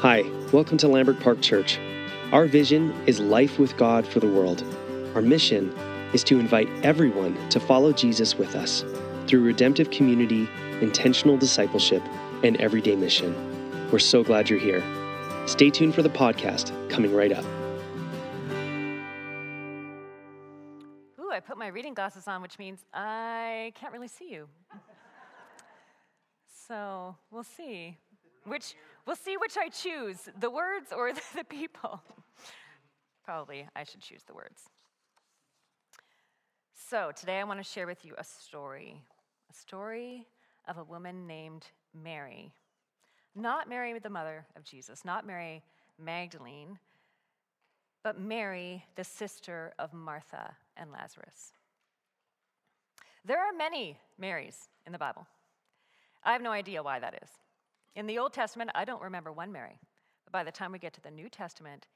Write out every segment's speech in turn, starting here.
Hi, welcome to Lambert Park Church. Our vision is life with God for the world. Our mission is to invite everyone to follow Jesus with us through redemptive community, intentional discipleship, and everyday mission. We're so glad you're here. Stay tuned for the podcast coming right up. Ooh, I put my reading glasses on, which means I can't really see you. so we'll see. Which we'll see which I choose, the words or the people. Probably I should choose the words. So today I want to share with you a story, a story of a woman named Mary. Not Mary, the mother of Jesus, not Mary Magdalene, but Mary, the sister of Martha and Lazarus. There are many Marys in the Bible. I have no idea why that is. In the Old Testament, I don't remember one Mary. But by the time we get to the New Testament,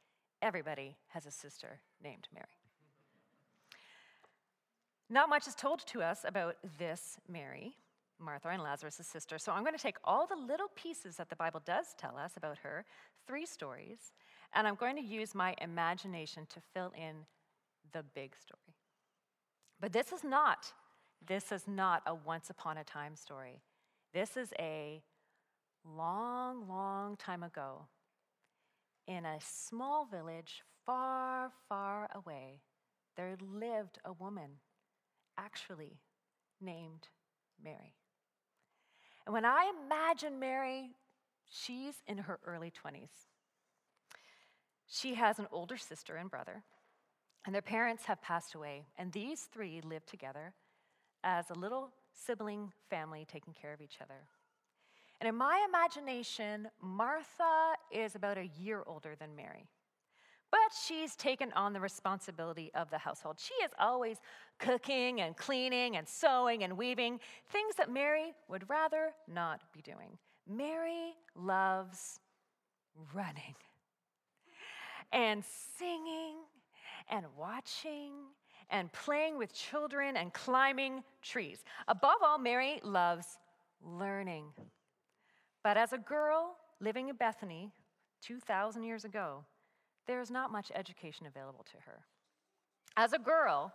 everybody has a sister named Mary. Not much is told to us about this Mary, Martha and Lazarus' sister. So I'm going to take all the little pieces that the Bible does tell us about her, three stories, and I'm going to use my imagination to fill in the big story. But this is not this is not a once upon a time story. This is a long, long time ago in a small village far, far away. There lived a woman, actually named Mary. And when I imagine Mary, she's in her early 20s. She has an older sister and brother, and their parents have passed away. And these three live together as a little sibling family taking care of each other. And in my imagination, Martha is about a year older than Mary. But she's taken on the responsibility of the household. She is always cooking and cleaning and sewing and weaving, things that Mary would rather not be doing. Mary loves running and singing and watching and playing with children and climbing trees. Above all, Mary loves learning. But as a girl living in Bethany 2,000 years ago, there is not much education available to her. As a girl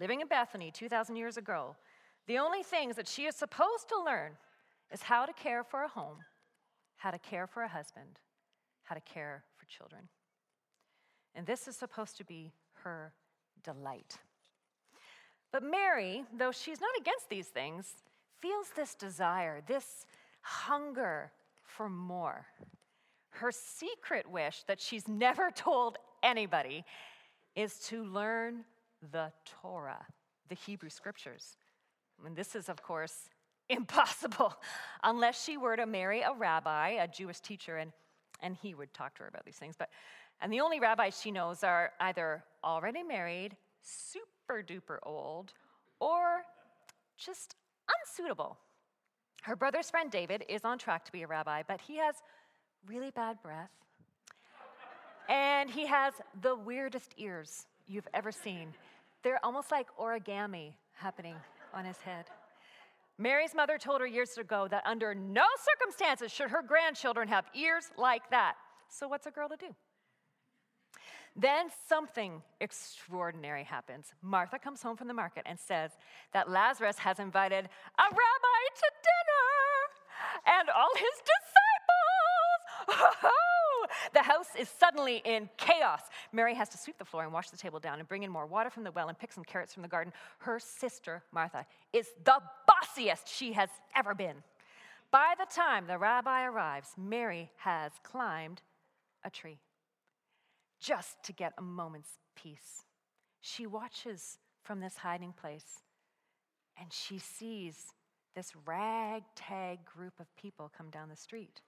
living in Bethany 2,000 years ago, the only things that she is supposed to learn is how to care for a home, how to care for a husband, how to care for children. And this is supposed to be her delight. But Mary, though she's not against these things, feels this desire, this hunger for more. Her secret wish that she's never told anybody is to learn the Torah, the Hebrew scriptures. And this is, of course, impossible unless she were to marry a rabbi, a Jewish teacher, and, and he would talk to her about these things. But and the only rabbis she knows are either already married, super duper old, or just unsuitable. Her brother's friend David is on track to be a rabbi, but he has really bad breath. And he has the weirdest ears you've ever seen. They're almost like origami happening on his head. Mary's mother told her years ago that under no circumstances should her grandchildren have ears like that. So, what's a girl to do? Then something extraordinary happens. Martha comes home from the market and says that Lazarus has invited a rabbi to dinner and all his disciples. The house is suddenly in chaos. Mary has to sweep the floor and wash the table down and bring in more water from the well and pick some carrots from the garden. Her sister, Martha, is the bossiest she has ever been. By the time the rabbi arrives, Mary has climbed a tree just to get a moment's peace. She watches from this hiding place and she sees this ragtag group of people come down the street.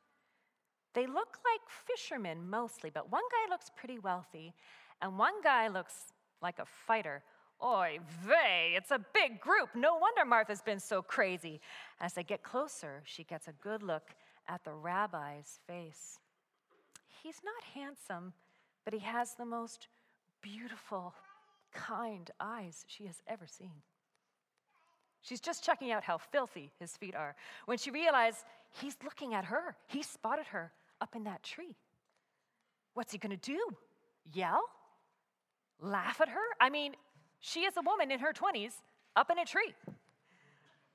They look like fishermen mostly, but one guy looks pretty wealthy, and one guy looks like a fighter. Oy vey, it's a big group. No wonder Martha's been so crazy. As they get closer, she gets a good look at the rabbi's face. He's not handsome, but he has the most beautiful, kind eyes she has ever seen. She's just checking out how filthy his feet are when she realized he's looking at her. He spotted her up in that tree What's he to do? Yell? Laugh at her? I mean, she is a woman in her 20s up in a tree.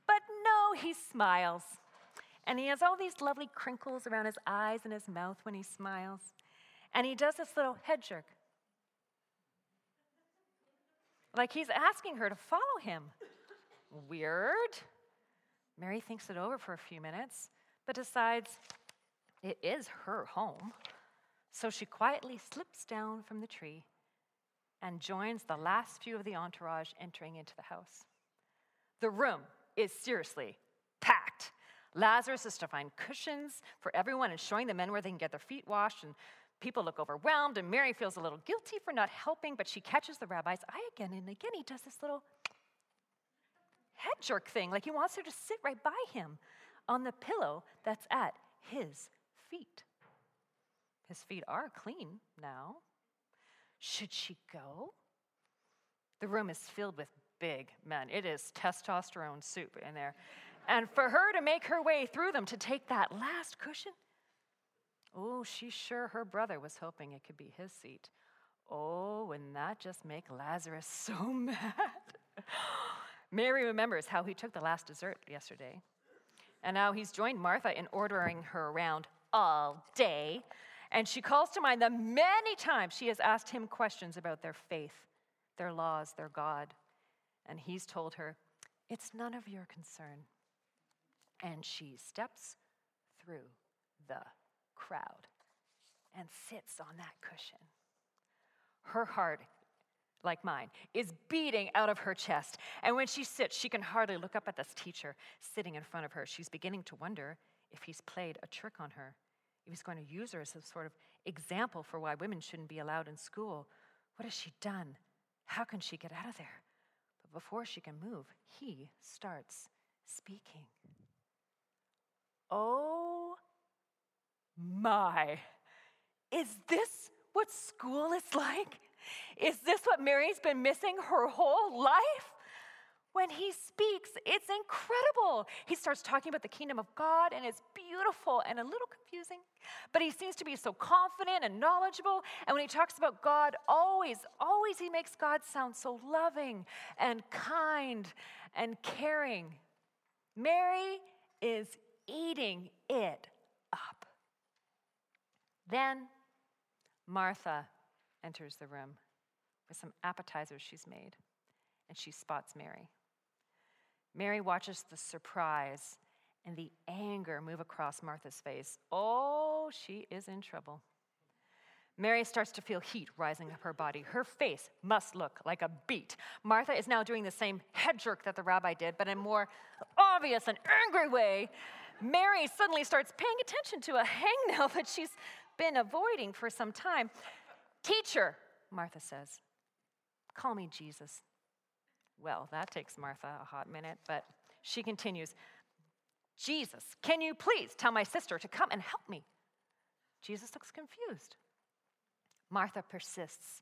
But no, he smiles. And he has all these lovely crinkles around his eyes and his mouth when he smiles. And he does this little head jerk. Like he's asking her to follow him. Weird. Mary thinks it over for a few minutes, but decides it is her home. So she quietly slips down from the tree and joins the last few of the entourage entering into the house. The room is seriously packed. Lazarus is to find cushions for everyone and showing the men where they can get their feet washed. And people look overwhelmed, and Mary feels a little guilty for not helping, but she catches the rabbi's eye again and again. He does this little head jerk thing, like he wants her to sit right by him on the pillow that's at his feet. His feet are clean now. Should she go? The room is filled with big men. It is testosterone soup in there. And for her to make her way through them to take that last cushion, oh, she's sure her brother was hoping it could be his seat. Oh, wouldn't that just make Lazarus so mad? Mary remembers how he took the last dessert yesterday. And now he's joined Martha in ordering her around all day. And she calls to mind the many times she has asked him questions about their faith, their laws, their God. And he's told her, It's none of your concern. And she steps through the crowd and sits on that cushion. Her heart, like mine, is beating out of her chest. And when she sits, she can hardly look up at this teacher sitting in front of her. She's beginning to wonder if he's played a trick on her, if he's going to use her as a sort of example for why women shouldn't be allowed in school. What has she done? How can she get out of there? But before she can move, he starts speaking. Oh my. Is this what school is like? Is this what Mary's been missing her whole life? When he speaks, it's incredible. He starts talking about the kingdom of God, and it's beautiful and a little confusing, but he seems to be so confident and knowledgeable. And when he talks about God, always, always he makes God sound so loving and kind and caring. Mary is eating it. Then Martha enters the room with some appetizers she's made, and she spots Mary. Mary watches the surprise and the anger move across Martha's face. Oh, she is in trouble. Mary starts to feel heat rising up her body. Her face must look like a beet. Martha is now doing the same head jerk that the rabbi did, but in a more obvious and angry way. Mary suddenly starts paying attention to a hangnail that she's been avoiding for some time. Teacher, Martha says, call me Jesus. Well, that takes Martha a hot minute, but she continues, Jesus, can you please tell my sister to come and help me? Jesus looks confused. Martha persists.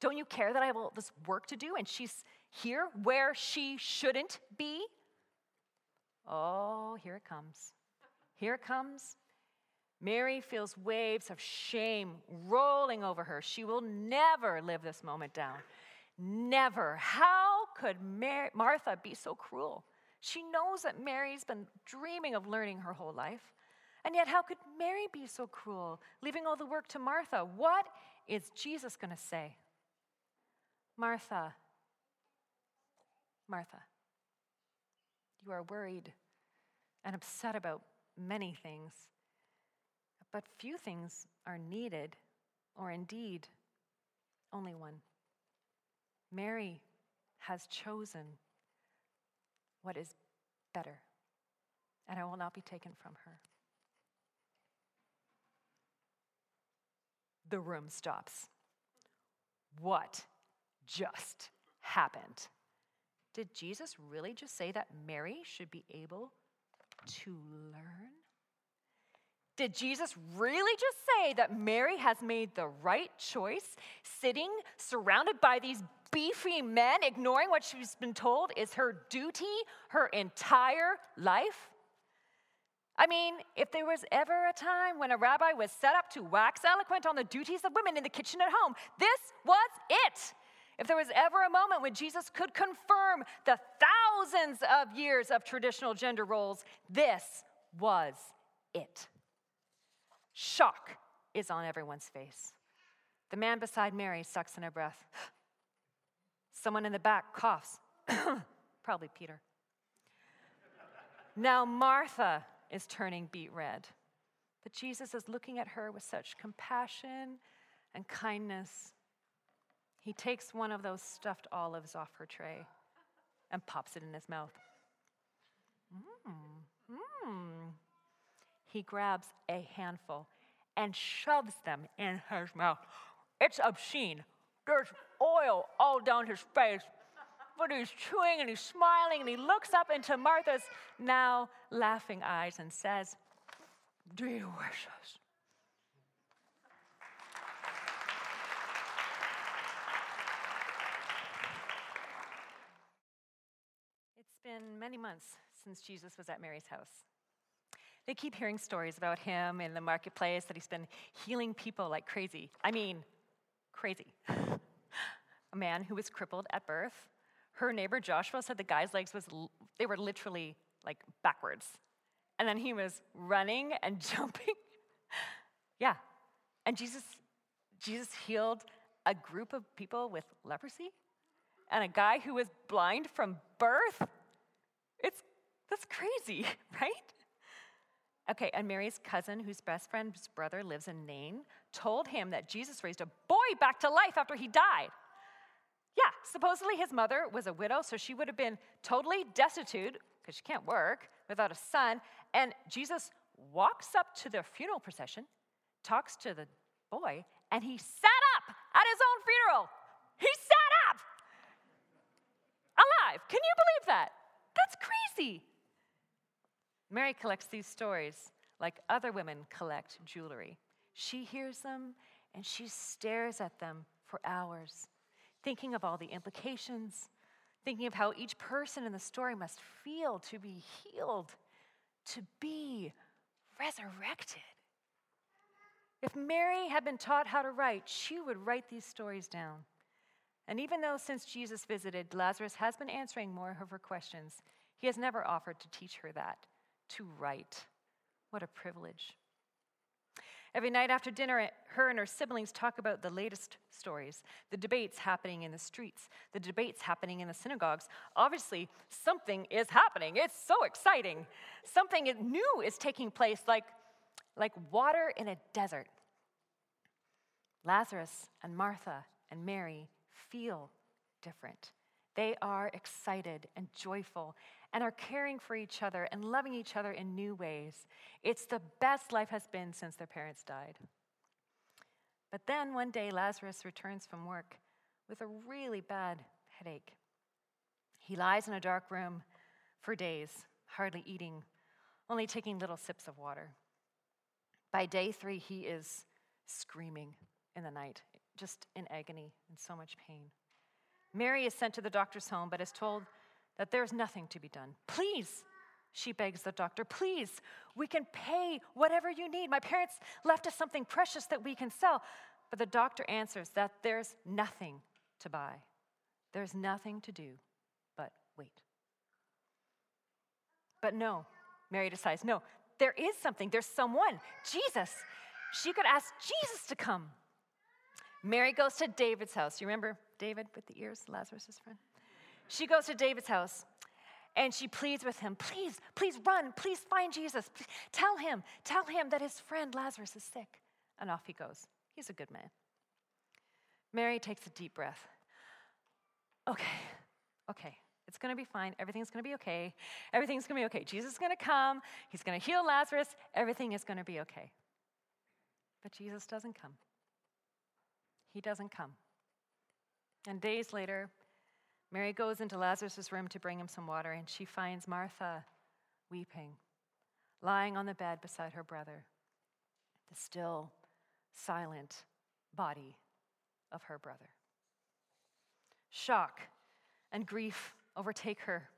Don't you care that I have all this work to do and she's here where she shouldn't be? Oh, here it comes. Here it comes. Mary feels waves of shame rolling over her. She will never live this moment down. Never. How could Mar- Martha be so cruel? She knows that Mary's been dreaming of learning her whole life. And yet, how could Mary be so cruel, leaving all the work to Martha? What is Jesus going to say? Martha, Martha, you are worried and upset about many things, but few things are needed, or indeed, only one. Mary has chosen what is better, and I will not be taken from her. The room stops. What just happened? Did Jesus really just say that Mary should be able to learn? Did Jesus really just say that Mary has made the right choice, sitting surrounded by these beefy men, ignoring what she's been told is her duty her entire life? I mean, if there was ever a time when a rabbi was set up to wax eloquent on the duties of women in the kitchen at home, this was it. If there was ever a moment when Jesus could confirm the thousands of years of traditional gender roles, this was it. Shock is on everyone's face. The man beside Mary sucks in her breath. Someone in the back coughs. Probably Peter. Now, Martha is turning beet red, but Jesus is looking at her with such compassion and kindness he takes one of those stuffed olives off her tray and pops it in his mouth. Mmm. He grabs a handful and shoves them in his mouth. It's obscene. There's oil all down his face. But he's chewing and he's smiling and he looks up into Martha's now laughing eyes and says, Delicious. It's been many months since Jesus was at Mary's house. They keep hearing stories about him in the marketplace that he's been healing people like crazy. I mean, crazy. A man who was crippled at birth. Her neighbor Joshua said the guy's legs was they were literally like backwards. And then he was running and jumping. yeah. And Jesus Jesus healed a group of people with leprosy and a guy who was blind from birth. It's that's crazy, right? Okay, and Mary's cousin, whose best friend's brother lives in Nain, told him that Jesus raised a boy back to life after he died. Yeah, supposedly his mother was a widow, so she would have been totally destitute because she can't work without a son. And Jesus walks up to the funeral procession, talks to the boy, and he sat up at his own funeral. He sat up alive. Can you believe that? That's crazy. Mary collects these stories like other women collect jewelry. She hears them and she stares at them for hours, thinking of all the implications, thinking of how each person in the story must feel to be healed, to be resurrected. If Mary had been taught how to write, she would write these stories down. And even though since Jesus visited, Lazarus has been answering more of her questions, he has never offered to teach her that, to write. What a privilege. Every night after dinner, her and her siblings talk about the latest stories, the debates happening in the streets, the debates happening in the synagogues. Obviously, something is happening. It's so exciting. Something new is taking place, like, like water in a desert. Lazarus and Martha and Mary feel different. They are excited and joyful and are caring for each other and loving each other in new ways. It's the best life has been since their parents died. But then one day, Lazarus returns from work with a really bad headache. He lies in a dark room for days, hardly eating, only taking little sips of water. By day three, he is screaming in the night, just in agony and so much pain. Mary is sent to the doctor's home, but is told that there's nothing to be done. Please, she begs the doctor, please, we can pay whatever you need. My parents left us something precious that we can sell. But the doctor answers that there's nothing to buy, there's nothing to do but wait. But no, Mary decides, no, there is something, there's someone, Jesus. She could ask Jesus to come. Mary goes to David's house. You remember David with the ears, Lazarus' friend? She goes to David's house and she pleads with him, please, please run, please find Jesus. Please, tell him, tell him that his friend Lazarus is sick. And off he goes. He's a good man. Mary takes a deep breath. Okay, okay, it's gonna be fine. Everything's gonna be okay. Everything's gonna be okay. Jesus is gonna come. He's gonna heal Lazarus. Everything is gonna be okay. But Jesus doesn't come. He doesn't come. And days later, Mary goes into Lazarus' room to bring him some water, and she finds Martha weeping, lying on the bed beside her brother, the still, silent body of her brother. Shock and grief overtake her.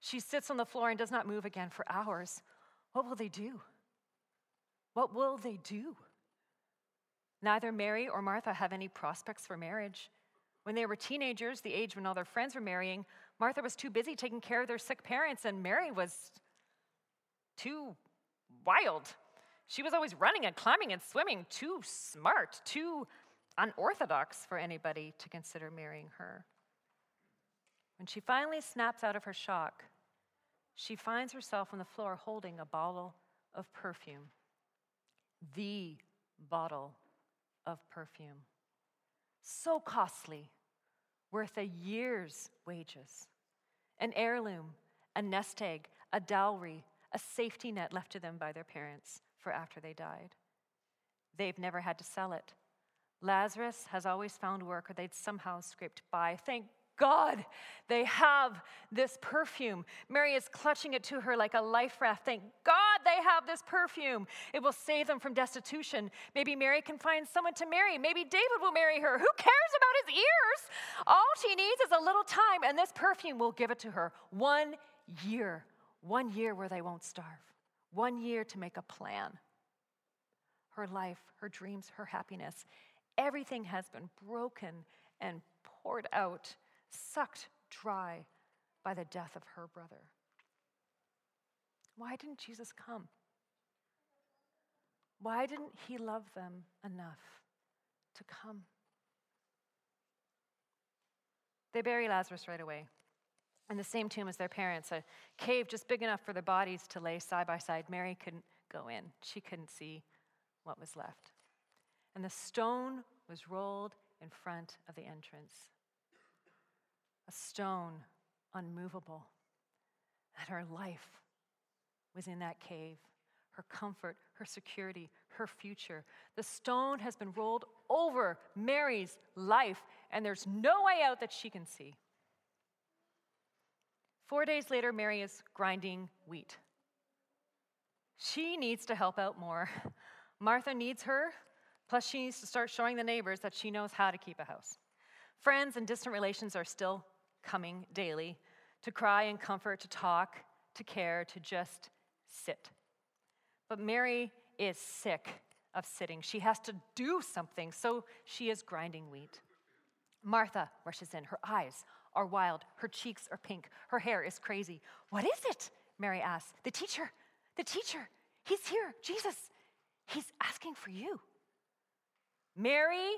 She sits on the floor and does not move again for hours. What will they do? What will they do? Neither Mary or Martha have any prospects for marriage. When they were teenagers, the age when all their friends were marrying, Martha was too busy taking care of their sick parents, and Mary was too wild. She was always running and climbing and swimming, too smart, too unorthodox for anybody to consider marrying her. When she finally snaps out of her shock, she finds herself on the floor holding a bottle of perfume. The bottle of perfume. So costly, worth a year's wages. An heirloom, a nest egg, a dowry, a safety net left to them by their parents for after they died. They've never had to sell it. Lazarus has always found work, or they'd somehow scraped by. Thank God they have this perfume. Mary is clutching it to her like a life raft. Thank God they have this perfume. It will save them from destitution. Maybe Mary can find someone to marry. Maybe David will marry her. Who cares about his ears? All she needs is a little time, and this perfume will give it to her. One year. One year where they won't starve. One year to make a plan. Her life, her dreams, her happiness. Everything has been broken and poured out sucked dry by the death of her brother. Why didn't Jesus come? Why didn't he love them enough to come? They bury Lazarus right away in the same tomb as their parents, a cave just big enough for their bodies to lay side by side. Mary couldn't go in, she couldn't see what was left. And the stone was rolled in front of the entrance a stone unmovable. And her life was in that cave her comfort, her security, her future. The stone has been rolled over Mary's life, and there's no way out that she can see. Four days later, Mary is grinding wheat. She needs to help out more. Martha needs her, plus, she needs to start showing the neighbors that she knows how to keep a house. Friends and distant relations are still coming daily to cry and comfort, to talk, to care, to just sit. But Mary is sick of sitting. She has to do something, so she is grinding wheat. Martha rushes in. Her eyes are wild. Her cheeks are pink. Her hair is crazy. What is it? Mary asks. The teacher, the teacher, he's here. Jesus, he's asking for you. Mary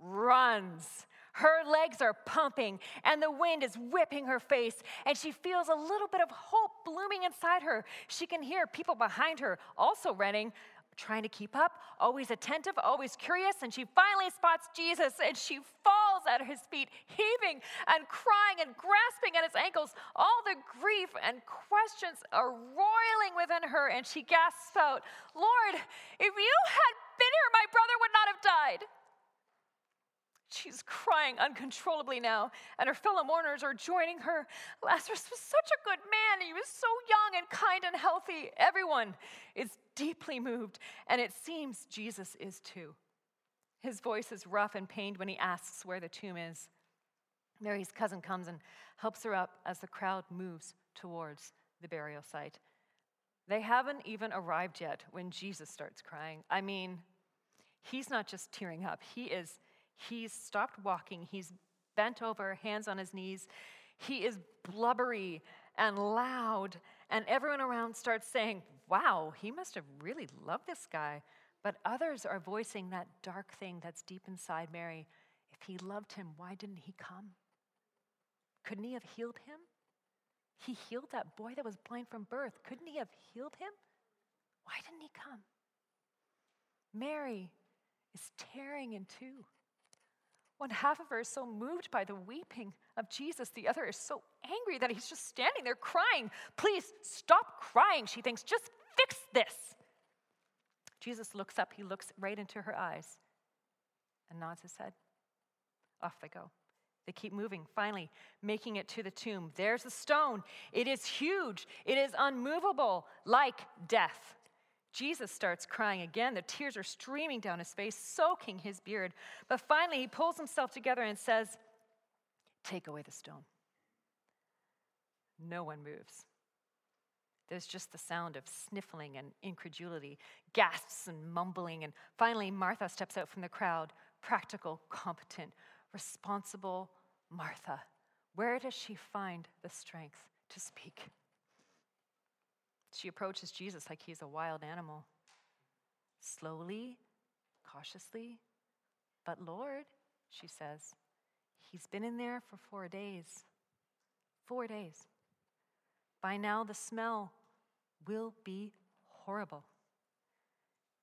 runs. Her legs are pumping and the wind is whipping her face, and she feels a little bit of hope blooming inside her. She can hear people behind her also running, trying to keep up, always attentive, always curious, and she finally spots Jesus and she falls at his feet, heaving and crying and grasping at his ankles. All the grief and questions are roiling within her, and she gasps out, Lord, if you had been here, my brother would not have died. She's crying uncontrollably now, and her fellow mourners are joining her. Lazarus was such a good man. He was so young and kind and healthy. Everyone is deeply moved, and it seems Jesus is too. His voice is rough and pained when he asks where the tomb is. Mary's cousin comes and helps her up as the crowd moves towards the burial site. They haven't even arrived yet when Jesus starts crying. I mean, he's not just tearing up, he is He's stopped walking. He's bent over, hands on his knees. He is blubbery and loud. And everyone around starts saying, Wow, he must have really loved this guy. But others are voicing that dark thing that's deep inside Mary. If he loved him, why didn't he come? Couldn't he have healed him? He healed that boy that was blind from birth. Couldn't he have healed him? Why didn't he come? Mary is tearing in two. One half of her is so moved by the weeping of Jesus, the other is so angry that he's just standing there crying. Please stop crying, she thinks. Just fix this. Jesus looks up, he looks right into her eyes and nods his head. Off they go. They keep moving, finally making it to the tomb. There's the stone. It is huge, it is unmovable, like death. Jesus starts crying again. The tears are streaming down his face, soaking his beard. But finally, he pulls himself together and says, Take away the stone. No one moves. There's just the sound of sniffling and incredulity, gasps and mumbling. And finally, Martha steps out from the crowd practical, competent, responsible Martha. Where does she find the strength to speak? She approaches Jesus like he's a wild animal. Slowly, cautiously, but Lord, she says, he's been in there for four days. Four days. By now, the smell will be horrible.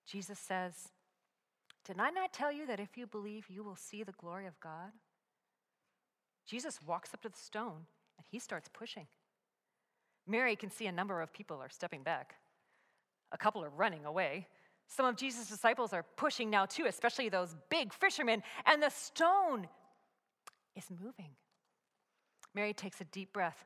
Jesus says, Did I not tell you that if you believe, you will see the glory of God? Jesus walks up to the stone and he starts pushing. Mary can see a number of people are stepping back, a couple are running away. Some of Jesus' disciples are pushing now too, especially those big fishermen, and the stone is moving. Mary takes a deep breath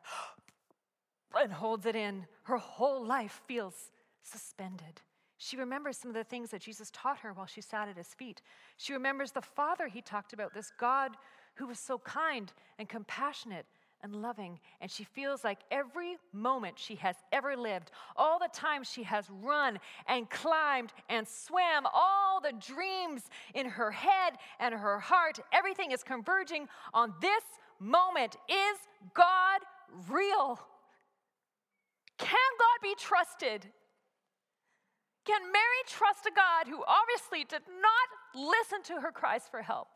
and holds it in. Her whole life feels suspended. She remembers some of the things that Jesus taught her while she sat at his feet. She remembers the Father he talked about, this God who was so kind and compassionate and loving. And she feels like every moment she has ever lived, all the time she has run and climbed and swam, all the dreams in her head and her heart, everything is converging on this moment. Is God real? Can God be trusted? Can Mary trust a God who obviously did not listen to her cries for help?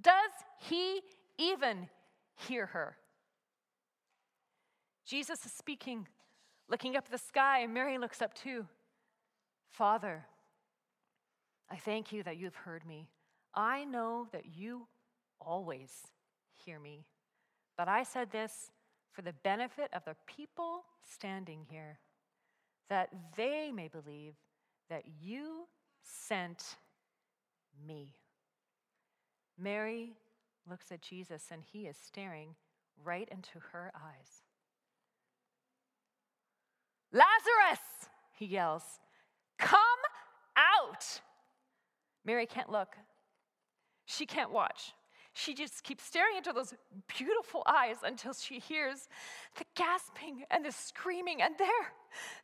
Does he even hear her? Jesus is speaking, looking up at the sky, and Mary looks up too. Father, I thank you that you've heard me. I know that you always hear me. But I said this for the benefit of the people standing here, that they may believe that you sent me. Mary looks at Jesus and he is staring right into her eyes. Lazarus, he yells, come out. Mary can't look. She can't watch. She just keeps staring into those beautiful eyes until she hears the gasping and the screaming. And there,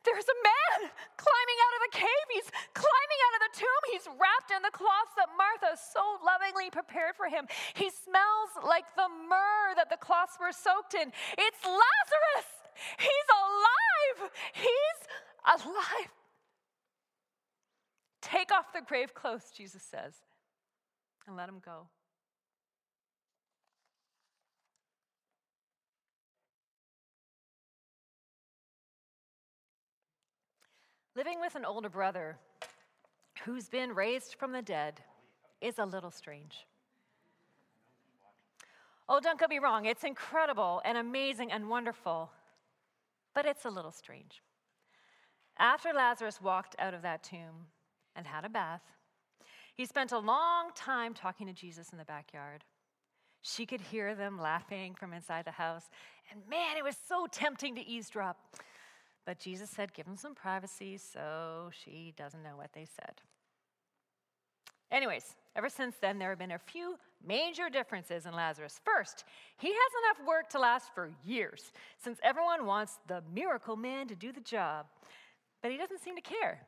there's a man climbing out of the cave. He's climbing out of the tomb. He's wrapped in the cloths that Martha so lovingly prepared for him. He smells like the myrrh that the cloths were soaked in. It's Lazarus. He's alive. He's alive. Take off the grave clothes, Jesus says, and let him go. Living with an older brother who's been raised from the dead is a little strange. Oh, don't get me wrong, it's incredible and amazing and wonderful, but it's a little strange. After Lazarus walked out of that tomb and had a bath, he spent a long time talking to Jesus in the backyard. She could hear them laughing from inside the house, and man, it was so tempting to eavesdrop. But Jesus said, give them some privacy, so she doesn't know what they said. Anyways, ever since then, there have been a few major differences in Lazarus. First, he has enough work to last for years, since everyone wants the miracle man to do the job. But he doesn't seem to care.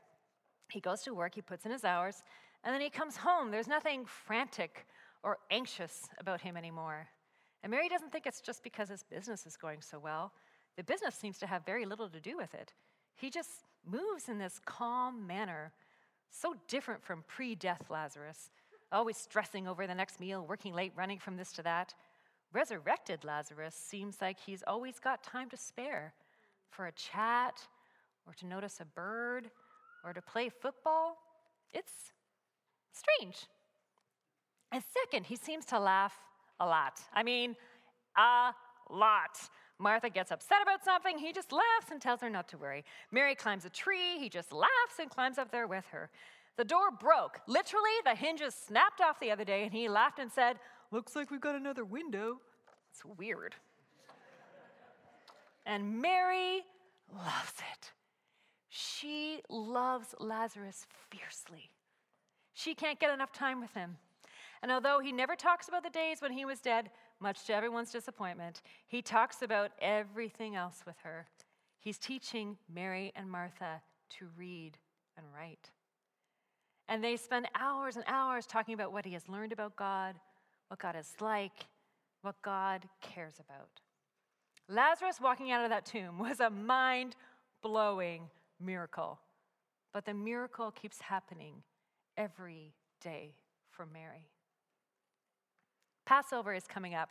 He goes to work, he puts in his hours, and then he comes home. There's nothing frantic or anxious about him anymore. And Mary doesn't think it's just because his business is going so well. The business seems to have very little to do with it. He just moves in this calm manner, so different from pre death Lazarus, always stressing over the next meal, working late, running from this to that. Resurrected Lazarus seems like he's always got time to spare for a chat or to notice a bird or to play football. It's strange. And second, he seems to laugh a lot. I mean, a lot. Martha gets upset about something, he just laughs and tells her not to worry. Mary climbs a tree, he just laughs and climbs up there with her. The door broke. Literally, the hinges snapped off the other day, and he laughed and said, Looks like we've got another window. It's weird. and Mary loves it. She loves Lazarus fiercely. She can't get enough time with him. And although he never talks about the days when he was dead, much to everyone's disappointment, he talks about everything else with her. He's teaching Mary and Martha to read and write. And they spend hours and hours talking about what he has learned about God, what God is like, what God cares about. Lazarus walking out of that tomb was a mind blowing miracle. But the miracle keeps happening every day for Mary. Passover is coming up,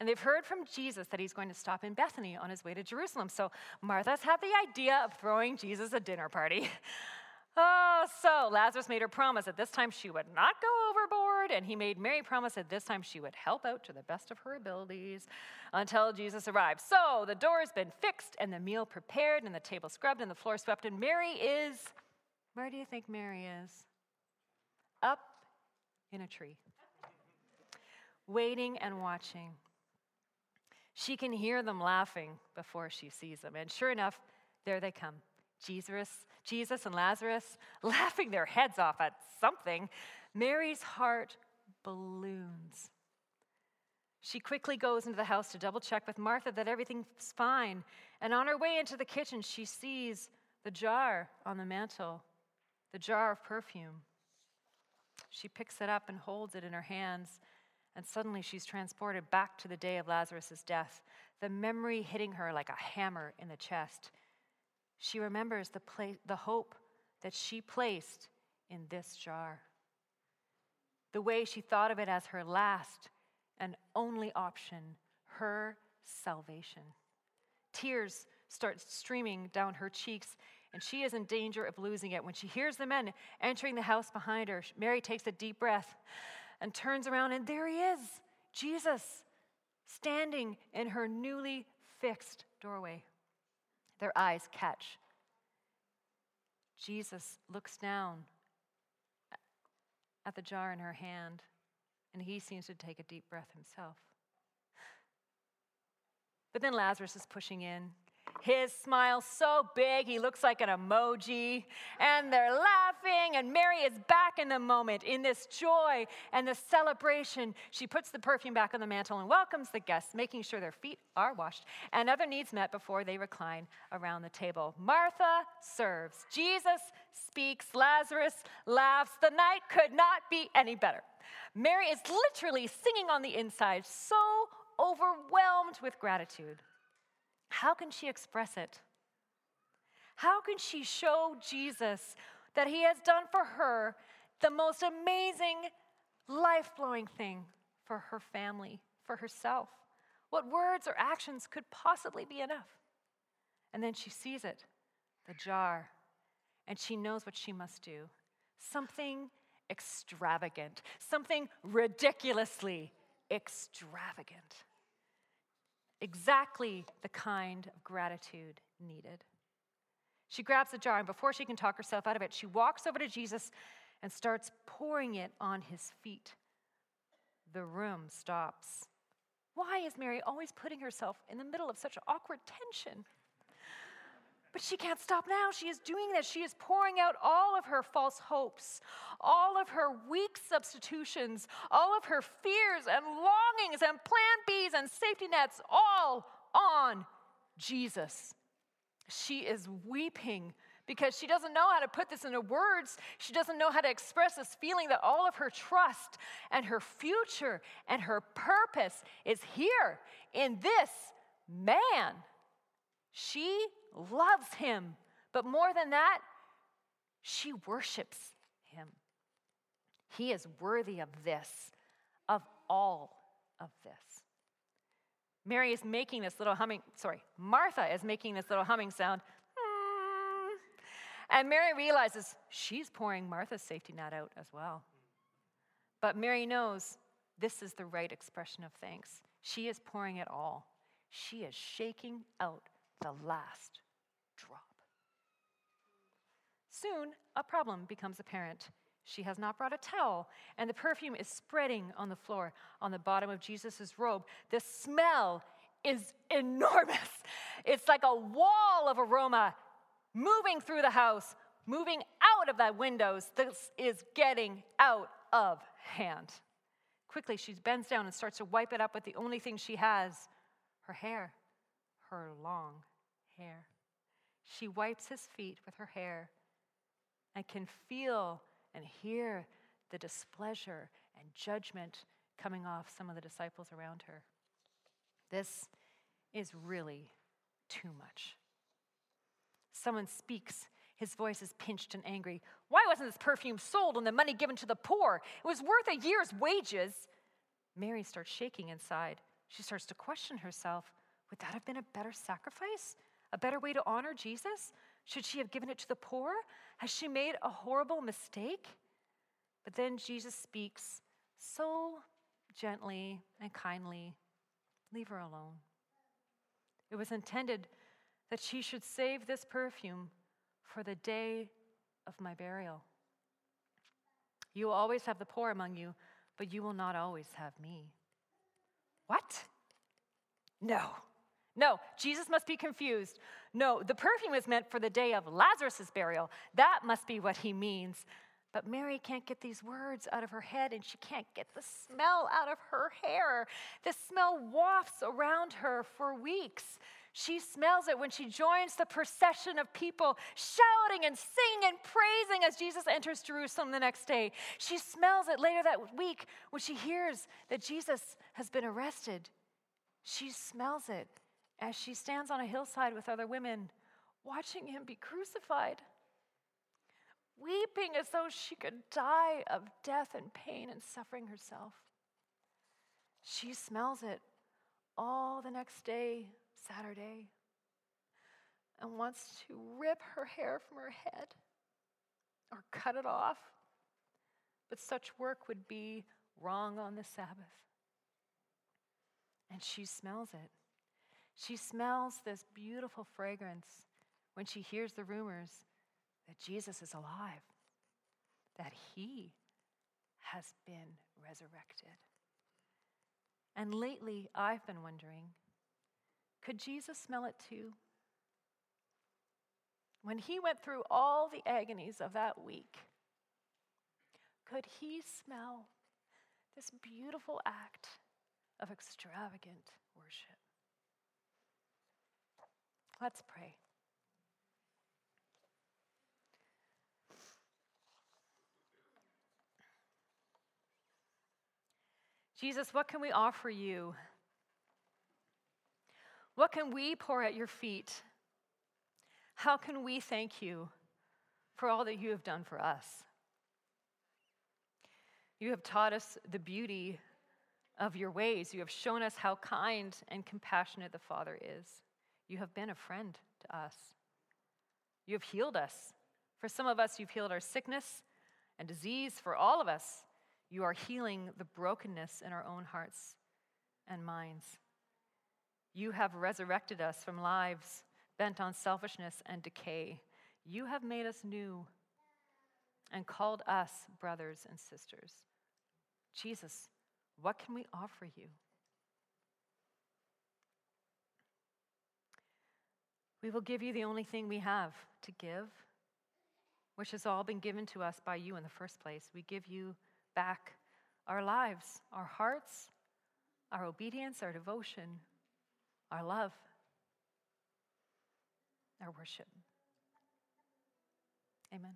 and they've heard from Jesus that he's going to stop in Bethany on his way to Jerusalem. So Martha's had the idea of throwing Jesus a dinner party. Oh, so Lazarus made her promise that this time she would not go overboard, and he made Mary promise that this time she would help out to the best of her abilities until Jesus arrived. So the door has been fixed, and the meal prepared, and the table scrubbed, and the floor swept, and Mary is where do you think Mary is? Up in a tree, waiting and watching. She can hear them laughing before she sees them, and sure enough, there they come. Jesus, Jesus and Lazarus laughing their heads off at something. Mary's heart balloons. She quickly goes into the house to double check with Martha that everything's fine. And on her way into the kitchen, she sees the jar on the mantel, the jar of perfume. She picks it up and holds it in her hands. And suddenly she's transported back to the day of Lazarus' death, the memory hitting her like a hammer in the chest. She remembers the, pla- the hope that she placed in this jar. The way she thought of it as her last and only option, her salvation. Tears start streaming down her cheeks, and she is in danger of losing it. When she hears the men entering the house behind her, Mary takes a deep breath and turns around, and there he is, Jesus, standing in her newly fixed doorway. Their eyes catch. Jesus looks down at the jar in her hand, and he seems to take a deep breath himself. But then Lazarus is pushing in, his smile so big, he looks like an emoji. And they're laughing, and Mary is back in the moment, in this joy and the celebration. She puts the perfume back on the mantle and welcomes the guests, making sure their feet are washed and other needs met before they recline around the table. Martha serves. Jesus speaks. Lazarus laughs. The night could not be any better. Mary is literally singing on the inside, so overwhelmed with gratitude. How can she express it? How can she show Jesus that he has done for her the most amazing, life blowing thing for her family, for herself? What words or actions could possibly be enough? And then she sees it, the jar, and she knows what she must do something extravagant, something ridiculously extravagant exactly the kind of gratitude needed. She grabs the jar, and before she can talk herself out of it, she walks over to Jesus and starts pouring it on his feet. The room stops. Why is Mary always putting herself in the middle of such awkward tension? But she can't stop now. She is doing this. She is pouring out all of her false hopes, all of her weak substitutions, all of her fears and longings and plan Bs and safety nets, all on Jesus. She is weeping because she doesn't know how to put this into words. She doesn't know how to express this feeling that all of her trust and her future and her purpose is here in this man. She loves him, but more than that, she worships him. He is worthy of this, of all of this. Mary is making this little humming, sorry, Martha is making this little humming sound. Hmm. And Mary realizes she's pouring Martha's safety net out as well. But Mary knows this is the right expression of thanks. She is pouring it all. She is shaking out the last drop. Soon, a problem becomes apparent. She has not brought a towel, and the perfume is spreading on the floor on the bottom of Jesus' robe. The smell is enormous. It's like a wall of aroma moving through the house, moving out of the windows. This is getting out of hand. Quickly, she bends down and starts to wipe it up with the only thing she has her hair, her long hair. She wipes his feet with her hair and can feel and hear the displeasure and judgment coming off some of the disciples around her. This is really too much. Someone speaks. His voice is pinched and angry. Why wasn't this perfume sold and the money given to the poor? It was worth a year's wages. Mary starts shaking inside. She starts to question herself Would that have been a better sacrifice? A better way to honor Jesus? Should she have given it to the poor? Has she made a horrible mistake? But then Jesus speaks so gently and kindly Leave her alone. It was intended that she should save this perfume for the day of my burial. You will always have the poor among you, but you will not always have me. What? No. No, Jesus must be confused. No, the perfume is meant for the day of Lazarus' burial. That must be what he means. But Mary can't get these words out of her head and she can't get the smell out of her hair. The smell wafts around her for weeks. She smells it when she joins the procession of people shouting and singing and praising as Jesus enters Jerusalem the next day. She smells it later that week when she hears that Jesus has been arrested. She smells it as she stands on a hillside with other women, watching him be crucified weeping as though she could die of death and pain and suffering herself. She smells it all the next day, Saturday, and wants to rip her hair from her head or cut it off. But such work would be wrong on the Sabbath. And she smells it. She smells this beautiful fragrance when she hears the rumors that Jesus is alive, that he has been resurrected. And lately, I've been wondering could Jesus smell it too? When he went through all the agonies of that week, could he smell this beautiful act of extravagant worship? Let's pray. Jesus, what can we offer you? What can we pour at your feet? How can we thank you for all that you have done for us? You have taught us the beauty of your ways. You have shown us how kind and compassionate the Father is. You have been a friend to us. You have healed us. For some of us, you've healed our sickness and disease. For all of us, you are healing the brokenness in our own hearts and minds. You have resurrected us from lives bent on selfishness and decay. You have made us new and called us brothers and sisters. Jesus, what can we offer you? We will give you the only thing we have to give, which has all been given to us by you in the first place. We give you back our lives, our hearts, our obedience, our devotion, our love, our worship. Amen.